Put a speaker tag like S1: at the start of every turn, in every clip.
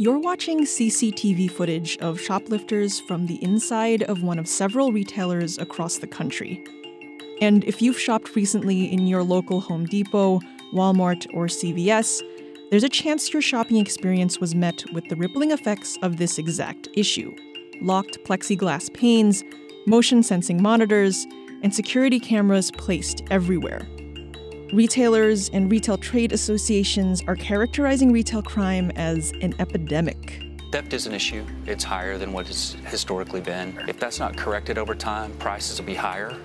S1: You're watching CCTV footage of shoplifters from the inside of one of several retailers across the country. And if you've shopped recently in your local Home Depot, Walmart, or CVS, there's a chance your shopping experience was met with the rippling effects of this exact issue locked plexiglass panes, motion sensing monitors, and security cameras placed everywhere. Retailers and retail trade associations are characterizing retail crime as an epidemic.
S2: Theft is an issue. It's higher than what it's historically been. If that's not corrected over time, prices will be higher.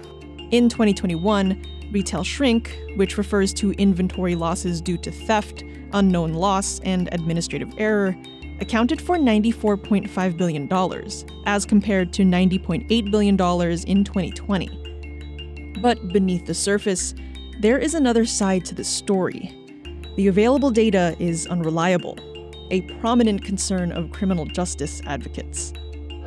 S1: In 2021, retail shrink, which refers to inventory losses due to theft, unknown loss, and administrative error, accounted for $94.5 billion, as compared to $90.8 billion in 2020. But beneath the surface, there is another side to the story. The available data is unreliable, a prominent concern of criminal justice advocates.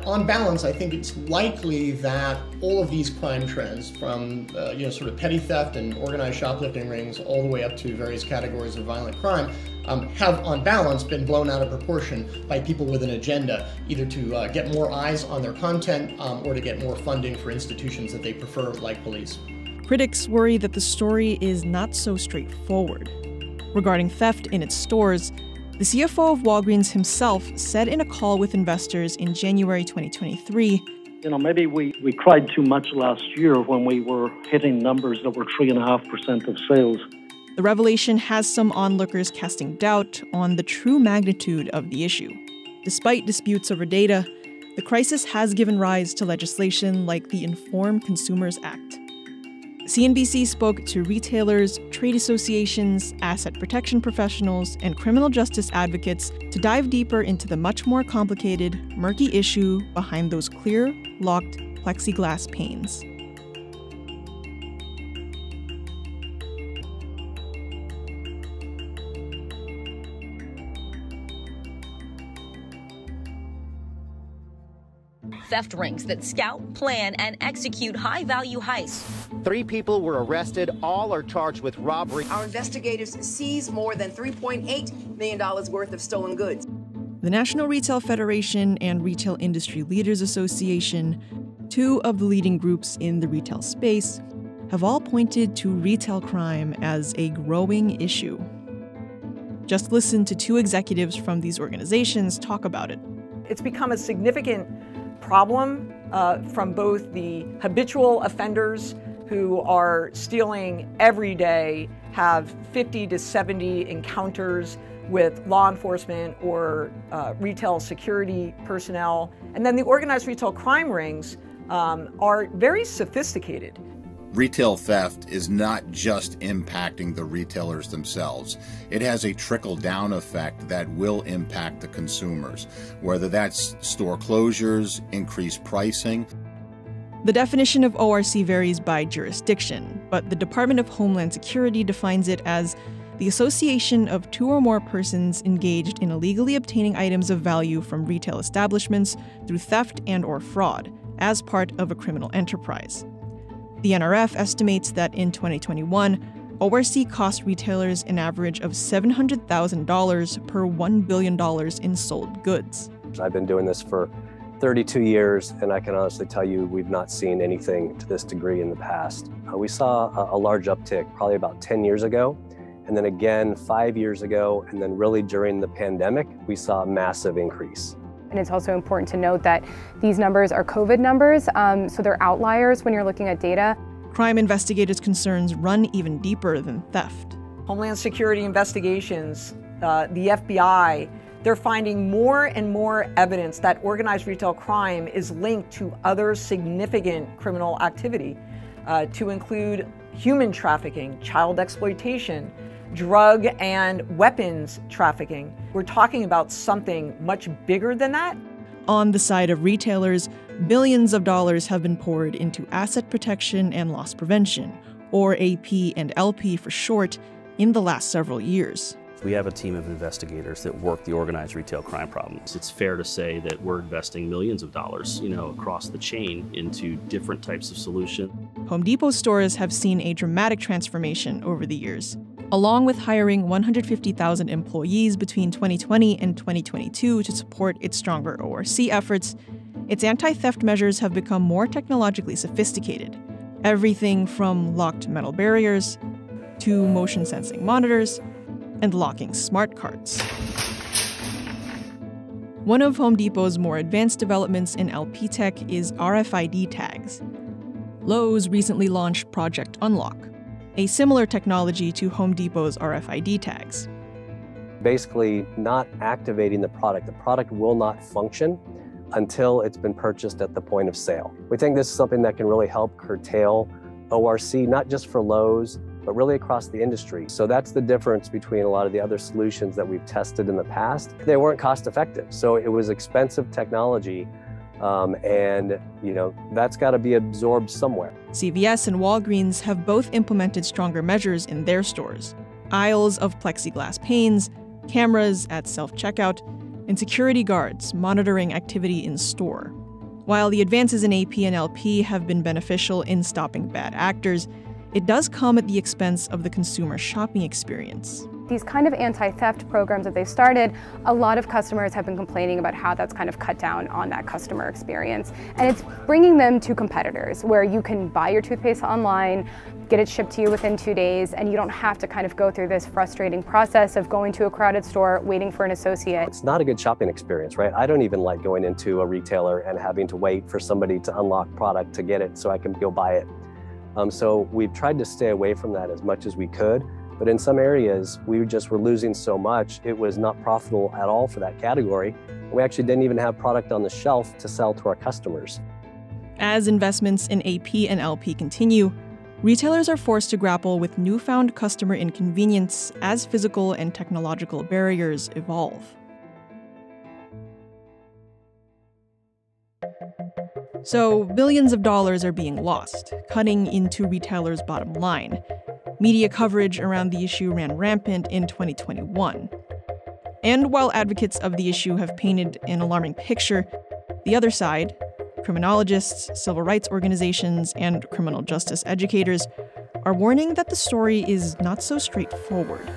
S3: On balance, I think it's likely that all of these crime trends, from uh, you know sort of petty theft and organized shoplifting rings, all the way up to various categories of violent crime, um, have on balance been blown out of proportion by people with an agenda, either to uh, get more eyes on their content um, or to get more funding for institutions that they prefer, like police.
S1: Critics worry that the story is not so straightforward. Regarding theft in its stores, the CFO of Walgreens himself said in a call with investors in January 2023
S4: you know, maybe we, we cried too much last year when we were hitting numbers that were 3.5% of sales.
S1: The revelation has some onlookers casting doubt on the true magnitude of the issue. Despite disputes over data, the crisis has given rise to legislation like the Informed Consumers Act. CNBC spoke to retailers, trade associations, asset protection professionals, and criminal justice advocates to dive deeper into the much more complicated, murky issue behind those clear, locked plexiglass panes.
S5: Theft rings that scout, plan, and execute high value heists.
S6: Three people were arrested. All are charged with robbery.
S7: Our investigators seized more than $3.8 million worth of stolen goods.
S1: The National Retail Federation and Retail Industry Leaders Association, two of the leading groups in the retail space, have all pointed to retail crime as a growing issue. Just listen to two executives from these organizations talk about it.
S8: It's become a significant problem uh, from both the habitual offenders who are stealing every day, have 50 to 70 encounters with law enforcement or uh, retail security personnel. And then the organized retail crime rings um, are very sophisticated
S9: retail theft is not just impacting the retailers themselves. It has a trickle down effect that will impact the consumers, whether that's store closures, increased pricing.
S1: The definition of ORC varies by jurisdiction, but the Department of Homeland Security defines it as the association of two or more persons engaged in illegally obtaining items of value from retail establishments through theft and or fraud as part of a criminal enterprise. The NRF estimates that in 2021, ORC cost retailers an average of $700,000 per $1 billion in sold goods.
S10: I've been doing this for 32 years, and I can honestly tell you we've not seen anything to this degree in the past. Uh, we saw a, a large uptick probably about 10 years ago, and then again five years ago, and then really during the pandemic, we saw a massive increase.
S11: And it's also important to note that these numbers are COVID numbers, um, so they're outliers when you're looking at data.
S1: Crime investigators' concerns run even deeper than theft.
S8: Homeland Security investigations, uh, the FBI, they're finding more and more evidence that organized retail crime is linked to other significant criminal activity, uh, to include human trafficking, child exploitation, drug and weapons trafficking. We're talking about something much bigger than that.
S1: On the side of retailers, billions of dollars have been poured into asset protection and loss prevention, or AP and LP for short, in the last several years.
S12: We have a team of investigators that work the organized retail crime problems. It's fair to say that we're investing millions of dollars, you know, across the chain into different types of solutions.
S1: Home Depot stores have seen a dramatic transformation over the years. Along with hiring 150,000 employees between 2020 and 2022 to support its stronger ORC efforts, its anti theft measures have become more technologically sophisticated. Everything from locked metal barriers to motion sensing monitors and locking smart cards. One of Home Depot's more advanced developments in LP tech is RFID tags. Lowe's recently launched Project Unlock, a similar technology to Home Depot's RFID tags.
S10: Basically, not activating the product. The product will not function until it's been purchased at the point of sale. We think this is something that can really help curtail ORC, not just for Lowe's, but really across the industry. So that's the difference between a lot of the other solutions that we've tested in the past. They weren't cost effective. So it was expensive technology um, and, you know, that's got to be absorbed somewhere.
S1: CVS and Walgreens have both implemented stronger measures in their stores aisles of plexiglass panes, cameras at self checkout, and security guards monitoring activity in store. While the advances in AP and LP have been beneficial in stopping bad actors, it does come at the expense of the consumer shopping experience.
S11: These kind of anti-theft programs that they've started, a lot of customers have been complaining about how that's kind of cut down on that customer experience. And it's bringing them to competitors where you can buy your toothpaste online, get it shipped to you within two days, and you don't have to kind of go through this frustrating process of going to a crowded store, waiting for an associate.
S10: It's not a good shopping experience, right? I don't even like going into a retailer and having to wait for somebody to unlock product to get it so I can go buy it. Um, so we've tried to stay away from that as much as we could. But in some areas, we just were losing so much, it was not profitable at all for that category. We actually didn't even have product on the shelf to sell to our customers.
S1: As investments in AP and LP continue, retailers are forced to grapple with newfound customer inconvenience as physical and technological barriers evolve. So, billions of dollars are being lost, cutting into retailers' bottom line. Media coverage around the issue ran rampant in 2021. And while advocates of the issue have painted an alarming picture, the other side, criminologists, civil rights organizations, and criminal justice educators, are warning that the story is not so straightforward.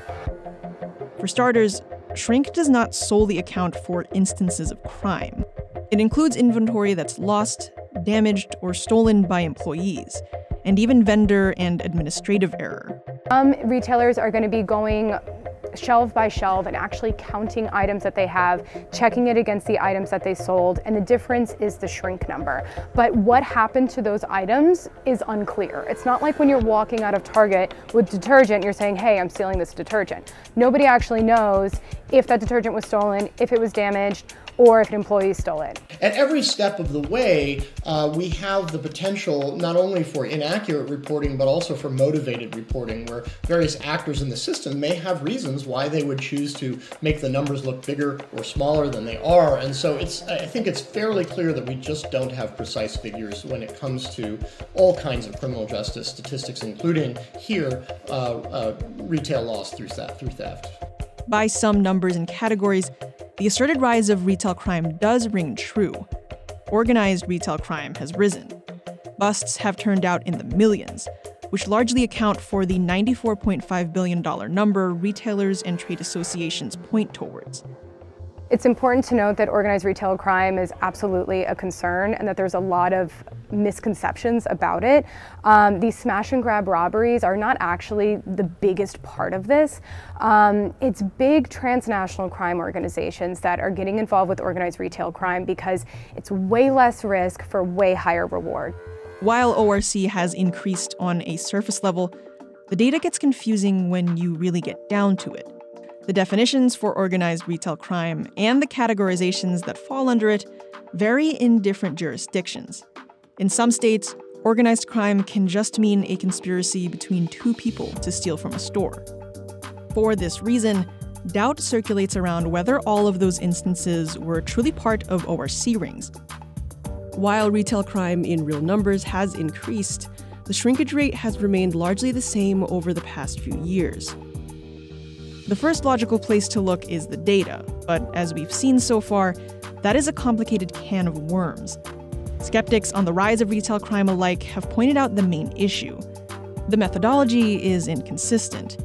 S1: For starters, shrink does not solely account for instances of crime. It includes inventory that's lost, damaged, or stolen by employees, and even vendor and administrative error.
S11: Um, retailers are going to be going shelf by shelf and actually counting items that they have, checking it against the items that they sold, and the difference is the shrink number. But what happened to those items is unclear. It's not like when you're walking out of Target with detergent, you're saying, hey, I'm stealing this detergent. Nobody actually knows if that detergent was stolen, if it was damaged, or if an employee stole it.
S3: At every step of the way, uh, we have the potential not only for inaccurate reporting, but also for motivated reporting, where various actors in the system may have reasons why they would choose to make the numbers look bigger or smaller than they are. And so it's, I think it's fairly clear that we just don't have precise figures when it comes to all kinds of criminal justice statistics, including here, uh, uh, retail loss through. Through theft.
S1: By some numbers and categories, the asserted rise of retail crime does ring true. Organized retail crime has risen. Busts have turned out in the millions, which largely account for the $94.5 billion number retailers and trade associations point towards.
S11: It's important to note that organized retail crime is absolutely a concern and that there's a lot of misconceptions about it. Um, these smash and grab robberies are not actually the biggest part of this. Um, it's big transnational crime organizations that are getting involved with organized retail crime because it's way less risk for way higher reward.
S1: While ORC has increased on a surface level, the data gets confusing when you really get down to it. The definitions for organized retail crime and the categorizations that fall under it vary in different jurisdictions. In some states, organized crime can just mean a conspiracy between two people to steal from a store. For this reason, doubt circulates around whether all of those instances were truly part of ORC rings. While retail crime in real numbers has increased, the shrinkage rate has remained largely the same over the past few years. The first logical place to look is the data, but as we've seen so far, that is a complicated can of worms. Skeptics on the rise of retail crime alike have pointed out the main issue. The methodology is inconsistent.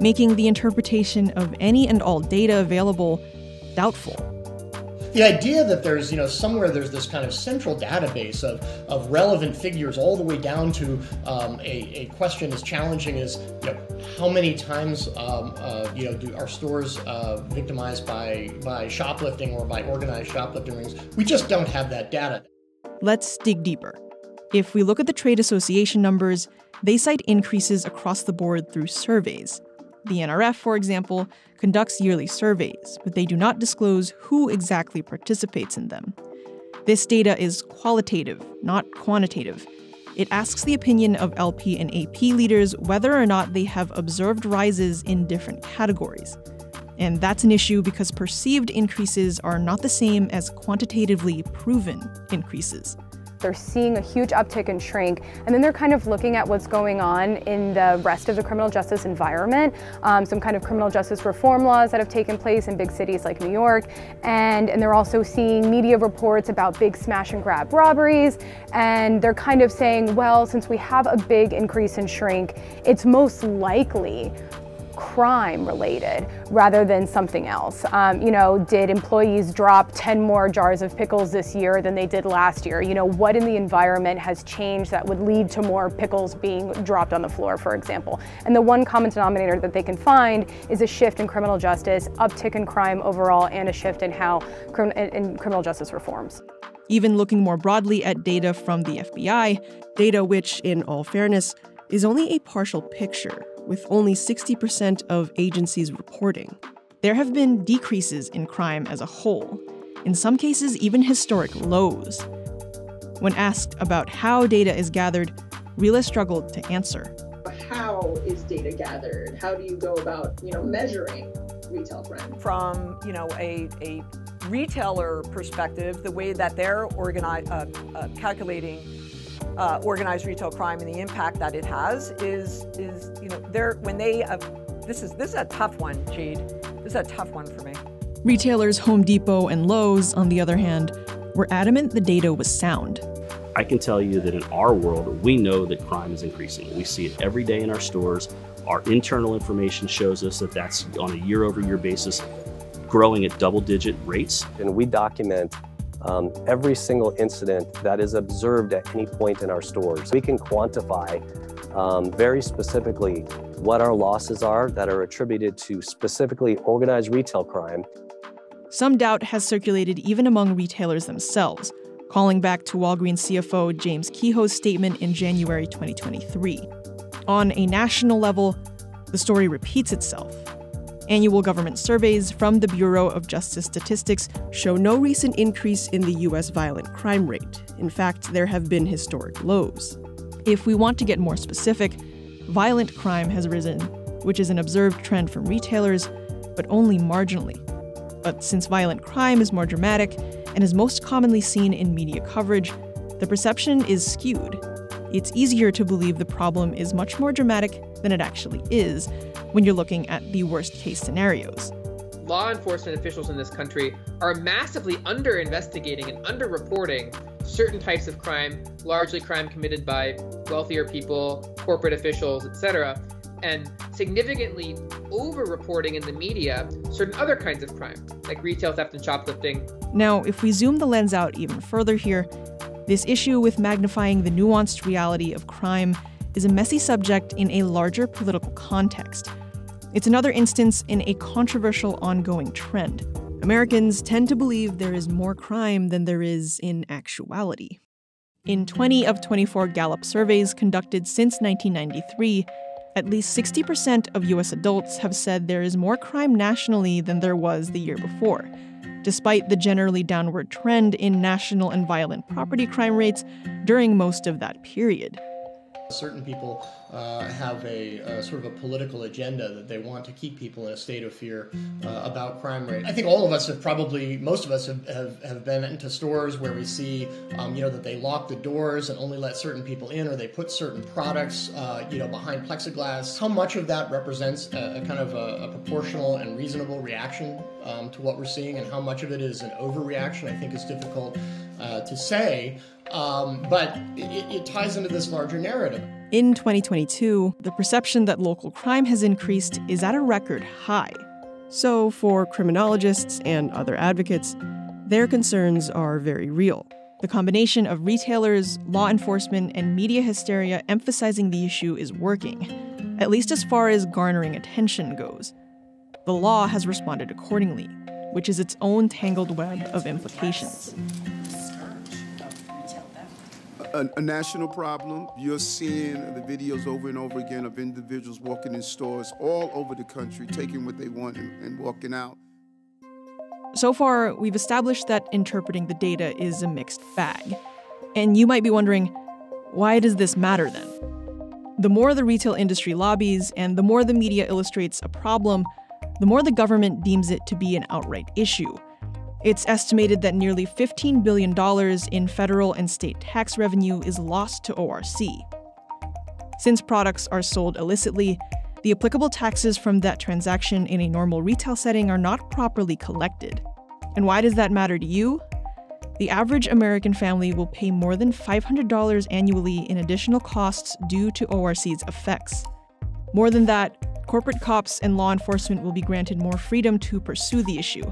S1: making the interpretation of any and all data available doubtful.
S3: The idea that there's, you know, somewhere there's this kind of central database of, of relevant figures all the way down to um, a, a question as challenging as, you know, how many times, um, uh, you know, do our stores uh, victimized by, by shoplifting or by organized shoplifting rings? We just don't have that data.
S1: Let's dig deeper. If we look at the trade association numbers, they cite increases across the board through surveys. The NRF, for example, conducts yearly surveys, but they do not disclose who exactly participates in them. This data is qualitative, not quantitative. It asks the opinion of LP and AP leaders whether or not they have observed rises in different categories. And that's an issue because perceived increases are not the same as quantitatively proven increases.
S11: They're seeing a huge uptick in shrink, and then they're kind of looking at what's going on in the rest of the criminal justice environment, um, some kind of criminal justice reform laws that have taken place in big cities like New York, and, and they're also seeing media reports about big smash and grab robberies, and they're kind of saying, well, since we have a big increase in shrink, it's most likely crime related rather than something else. Um, you know, did employees drop 10 more jars of pickles this year than they did last year? You know, what in the environment has changed that would lead to more pickles being dropped on the floor, for example? And the one common denominator that they can find is a shift in criminal justice, uptick in crime overall, and a shift in how in, in criminal justice reforms.
S1: Even looking more broadly at data from the FBI, data which, in all fairness, is only a partial picture with only 60% of agencies reporting. There have been decreases in crime as a whole, in some cases, even historic lows. When asked about how data is gathered, Rila struggled to answer.
S13: How is data gathered? How do you go about, you know, measuring retail crime?
S8: From, you know, a, a retailer perspective, the way that they're organize, uh, uh, calculating uh, organized retail crime and the impact that it has is is you know they're when they uh, this is this is a tough one, Jade. This is a tough one for me.
S1: Retailers Home Depot and Lowe's, on the other hand, were adamant the data was sound.
S12: I can tell you that in our world, we know that crime is increasing. We see it every day in our stores. Our internal information shows us that that's on a year over year basis growing at double digit rates.
S10: And we document um, every single incident that is observed at any point in our stores. We can quantify um, very specifically what our losses are that are attributed to specifically organized retail crime.
S1: Some doubt has circulated even among retailers themselves, calling back to Walgreens CFO James Kehoe's statement in January 2023. On a national level, the story repeats itself. Annual government surveys from the Bureau of Justice Statistics show no recent increase in the U.S. violent crime rate. In fact, there have been historic lows. If we want to get more specific, violent crime has risen, which is an observed trend from retailers, but only marginally. But since violent crime is more dramatic and is most commonly seen in media coverage, the perception is skewed. It's easier to believe the problem is much more dramatic than it actually is, when you're looking at the worst case scenarios.
S14: Law enforcement officials in this country are massively under investigating and under reporting certain types of crime, largely crime committed by wealthier people, corporate officials, etc., and significantly over reporting in the media certain other kinds of crime, like retail theft and shoplifting.
S1: Now, if we zoom the lens out even further here, this issue with magnifying the nuanced reality of crime is a messy subject in a larger political context it's another instance in a controversial ongoing trend. Americans tend to believe there is more crime than there is in actuality. In 20 of 24 Gallup surveys conducted since 1993, at least 60% of US adults have said there is more crime nationally than there was the year before, despite the generally downward trend in national and violent property crime rates during most of that period.
S3: Certain people uh, have a, a, sort of a political agenda that they want to keep people in a state of fear uh, about crime rate. I think all of us have probably, most of us have, have, have been into stores where we see, um, you know, that they lock the doors and only let certain people in, or they put certain products, uh, you know, behind plexiglass. How much of that represents a, a kind of a, a, proportional and reasonable reaction um, to what we're seeing, and how much of it is an overreaction, I think is difficult uh, to say. Um, but it, it ties into this larger narrative.
S1: In 2022, the perception that local crime has increased is at a record high. So, for criminologists and other advocates, their concerns are very real. The combination of retailers, law enforcement, and media hysteria emphasizing the issue is working, at least as far as garnering attention goes. The law has responded accordingly, which is its own tangled web of implications.
S15: A, a, national problem. You're seeing the videos over and over again of individuals walking in stores all over the country, taking what they want and, and walking out.
S1: So far, we've established that interpreting the data is a mixed bag. And you might be wondering, why does this matter then? The more the retail industry lobbies and the more the media illustrates a problem, the more the government deems it to be an outright issue. It's estimated that nearly $15 billion in federal and state tax revenue is lost to ORC. Since products are sold illicitly, the applicable taxes from that transaction in a normal retail setting are not properly collected. And why does that matter to you? The average American family will pay more than $500 annually in additional costs due to ORC's effects. More than that, corporate cops and law enforcement will be granted more freedom to pursue the issue.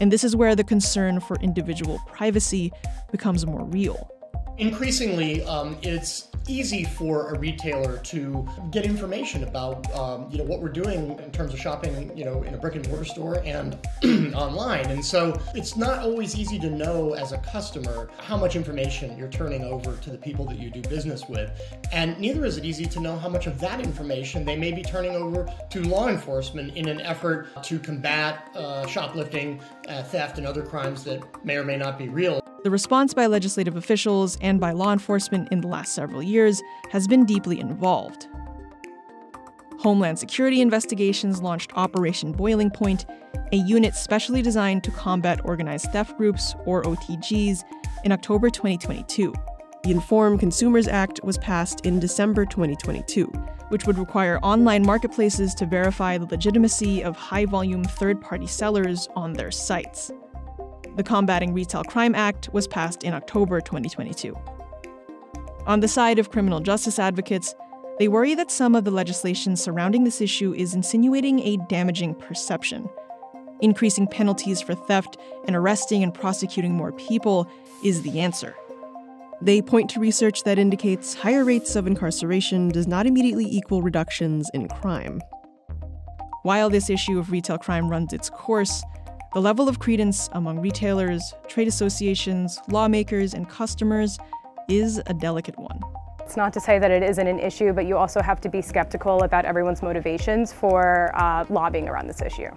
S1: And this is where the concern for individual privacy becomes more real.
S3: Increasingly, um, it's easy for a retailer to get information about um, you know what we're doing in terms of shopping you know in a brick and mortar store and online. And so it's not always easy to know as a customer how much information you're turning over to the people that you do business with. And neither is it easy to know how much of that information they may be turning over to law enforcement in an effort to combat uh, shoplifting uh, theft and other crimes that may or may not be real
S1: the response by legislative officials and by law enforcement in the last several years has been deeply involved. Homeland Security Investigations launched Operation Boiling Point, a unit specially designed to combat organized theft groups, or OTGs, in October 2022. The Informed Consumers Act was passed in December 2022, which would require online marketplaces to verify the legitimacy of high volume third party sellers on their sites. The Combating Retail Crime Act was passed in October 2022. On the side of criminal justice advocates, they worry that some of the legislation surrounding this issue is insinuating a damaging perception. Increasing penalties for theft and arresting and prosecuting more people is the answer. They point to research that indicates higher rates of incarceration does not immediately equal reductions in crime. While this issue of retail crime runs its course, the level of credence among retailers, trade associations, lawmakers, and customers is a delicate one.
S11: It's not to say that it isn't an issue, but you also have to be skeptical about everyone's motivations for uh, lobbying around this issue.